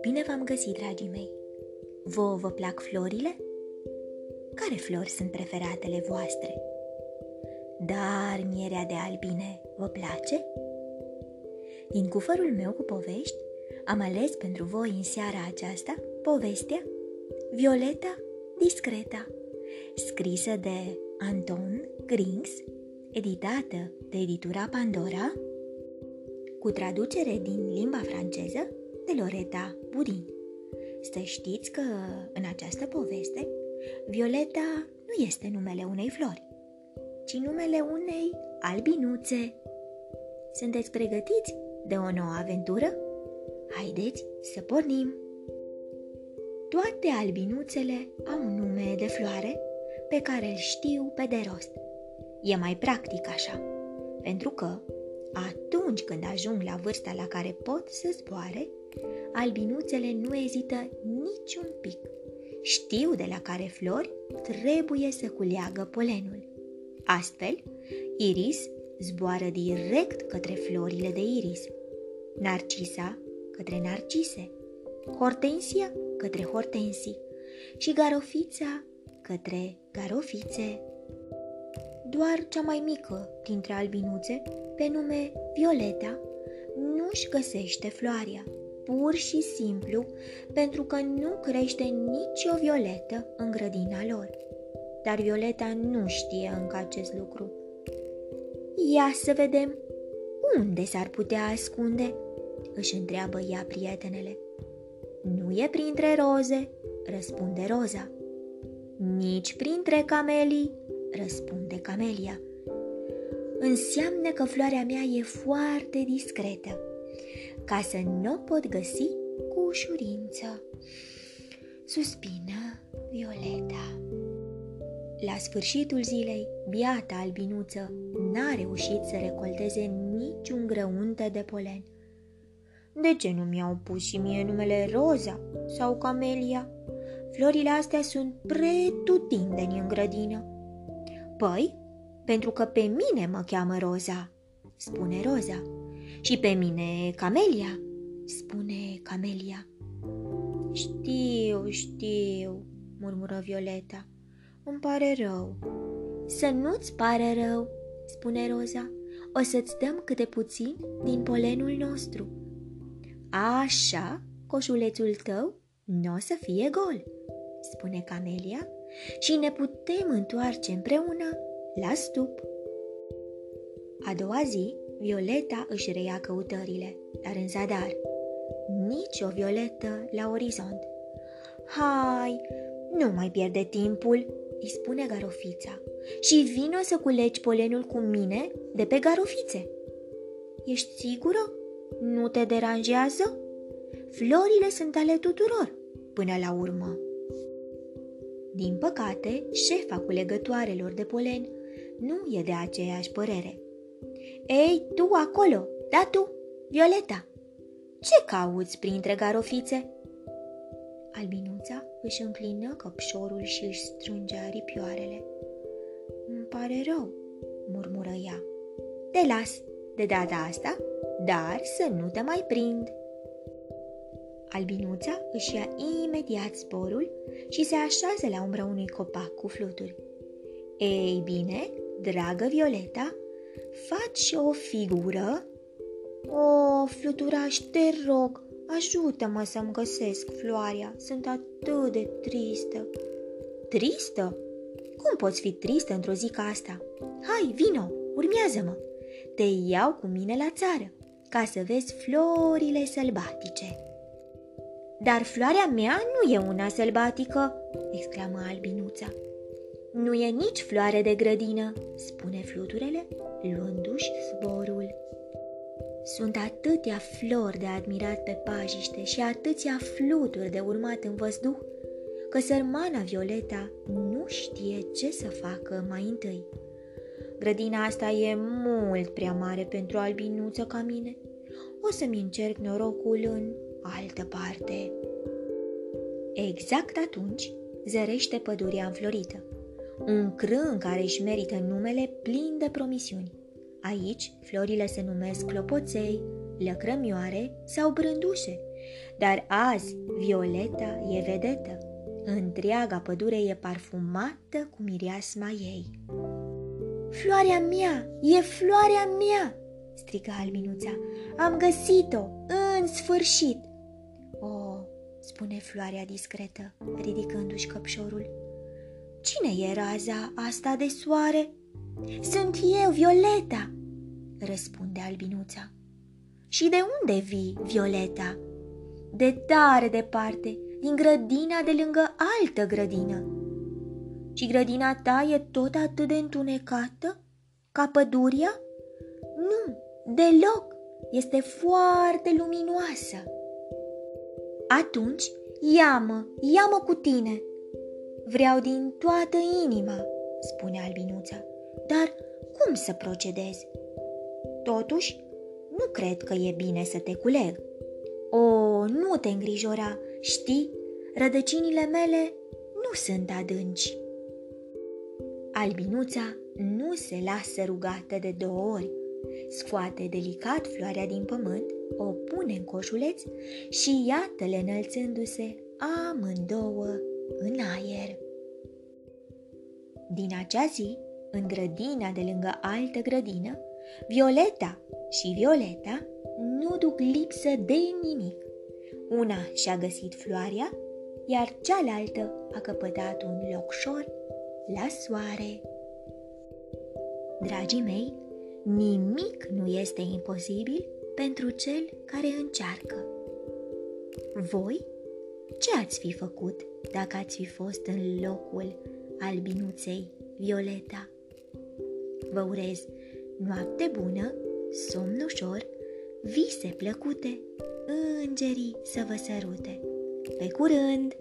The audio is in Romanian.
Bine v-am găsit, dragii mei! Vouă vă plac florile? Care flori sunt preferatele voastre? Dar mierea de albine vă place? Din cufărul meu cu povești, am ales pentru voi în seara aceasta povestea Violeta Discreta, scrisă de Anton Grings, editată de editura Pandora, cu traducere din limba franceză de Loreta Budin. Să știți că în această poveste, Violeta nu este numele unei flori, ci numele unei albinuțe. Sunteți pregătiți de o nouă aventură? Haideți să pornim! Toate albinuțele au un nume de floare pe care îl știu pe de rost. E mai practic așa, pentru că atunci când ajung la vârsta la care pot să zboare, albinuțele nu ezită niciun pic. Știu de la care flori trebuie să culeagă polenul. Astfel, Iris zboară direct către florile de iris, Narcisa către narcise, Hortensia către hortensii și Garofița către garofițe. Doar cea mai mică dintre albinuțe, pe nume Violeta, nu-și găsește floarea, pur și simplu pentru că nu crește nicio violetă în grădina lor. Dar Violeta nu știe încă acest lucru. Ia să vedem, unde s-ar putea ascunde? își întreabă ea prietenele. Nu e printre roze, răspunde Roza. Nici printre camelii, răspunde Camelia. Înseamnă că floarea mea e foarte discretă, ca să nu o pot găsi cu ușurință. Suspină Violeta. La sfârșitul zilei, biata albinuță n-a reușit să recolteze niciun grăunte de polen. De ce nu mi-au pus și mie numele Roza sau Camelia? Florile astea sunt pretutindeni în grădină. Păi, pentru că pe mine mă cheamă Roza, spune Roza. Și pe mine Camelia, spune Camelia. Știu, știu, murmură Violeta. Îmi pare rău. Să nu-ți pare rău, spune Roza. O să-ți dăm câte puțin din polenul nostru. Așa, coșulețul tău nu o să fie gol, spune Camelia, și ne putem întoarce împreună la stup. A doua zi, Violeta își reia căutările, dar în zadar. Nici o violetă la orizont. Hai, nu mai pierde timpul, îi spune garofița, și vino să culegi polenul cu mine de pe garofițe. Ești sigură? Nu te deranjează? Florile sunt ale tuturor, până la urmă. Din păcate, șefa culegătoarelor de polen nu e de aceeași părere. Ei, tu acolo, da tu, Violeta, ce cauți printre garofițe? Albinuța își înclină căpșorul și își strângea aripioarele. Îmi pare rău, murmură ea. Te las de data asta, dar să nu te mai prind. Albinuța își ia imediat sporul și se așează la umbra unui copac cu fluturi. Ei bine, dragă Violeta, faci o figură? O, fluturaș, te rog, ajută-mă să-mi găsesc floarea, sunt atât de tristă. Tristă? Cum poți fi tristă într-o zi ca asta? Hai, vino, urmează-mă! Te iau cu mine la țară, ca să vezi florile sălbatice. Dar floarea mea nu e una sălbatică, exclamă albinuța. Nu e nici floare de grădină, spune fluturele, luându-și zborul. Sunt atâtea flori de admirat pe pajiște și atâția fluturi de urmat în văzduh, că sărmana Violeta nu știe ce să facă mai întâi. Grădina asta e mult prea mare pentru albinuță ca mine. O să-mi încerc norocul în altă parte. Exact atunci zărește pădurea înflorită. Un crân care își merită numele plin de promisiuni. Aici, florile se numesc clopoței, lăcrămioare sau brândușe, dar azi Violeta e vedetă. Întreaga pădure e parfumată cu mireasma ei. Floarea mea! E floarea mea!" striga albinuța. Am găsit-o! În sfârșit! O, oh, spune floarea discretă, ridicându-și căpșorul. Cine e raza asta de soare? Sunt eu, Violeta, răspunde albinuța. Și de unde vii, Violeta? De tare departe, din grădina de lângă altă grădină. Și grădina ta e tot atât de întunecată ca păduria? Nu, deloc, este foarte luminoasă. Atunci, ia-mă, ia-mă cu tine. Vreau din toată inima, spune albinuța. Dar cum să procedezi? Totuși, nu cred că e bine să te culeg. O, nu te îngrijora, știi, rădăcinile mele nu sunt adânci. Albinuța nu se lasă rugată de două ori. Scoate delicat floarea din pământ, o pune în coșuleț și iată-le înălțându-se amândouă în aer. Din acea zi, în grădina de lângă altă grădină, Violeta și Violeta nu duc lipsă de nimic. Una și-a găsit floarea, iar cealaltă a căpătat un locșor la soare. Dragii mei, nimic nu este imposibil pentru cel care încearcă. Voi, ce ați fi făcut dacă ați fi fost în locul albinuței Violeta? Vă urez noapte bună, somn ușor, vise plăcute, îngerii să vă sărute. Pe curând!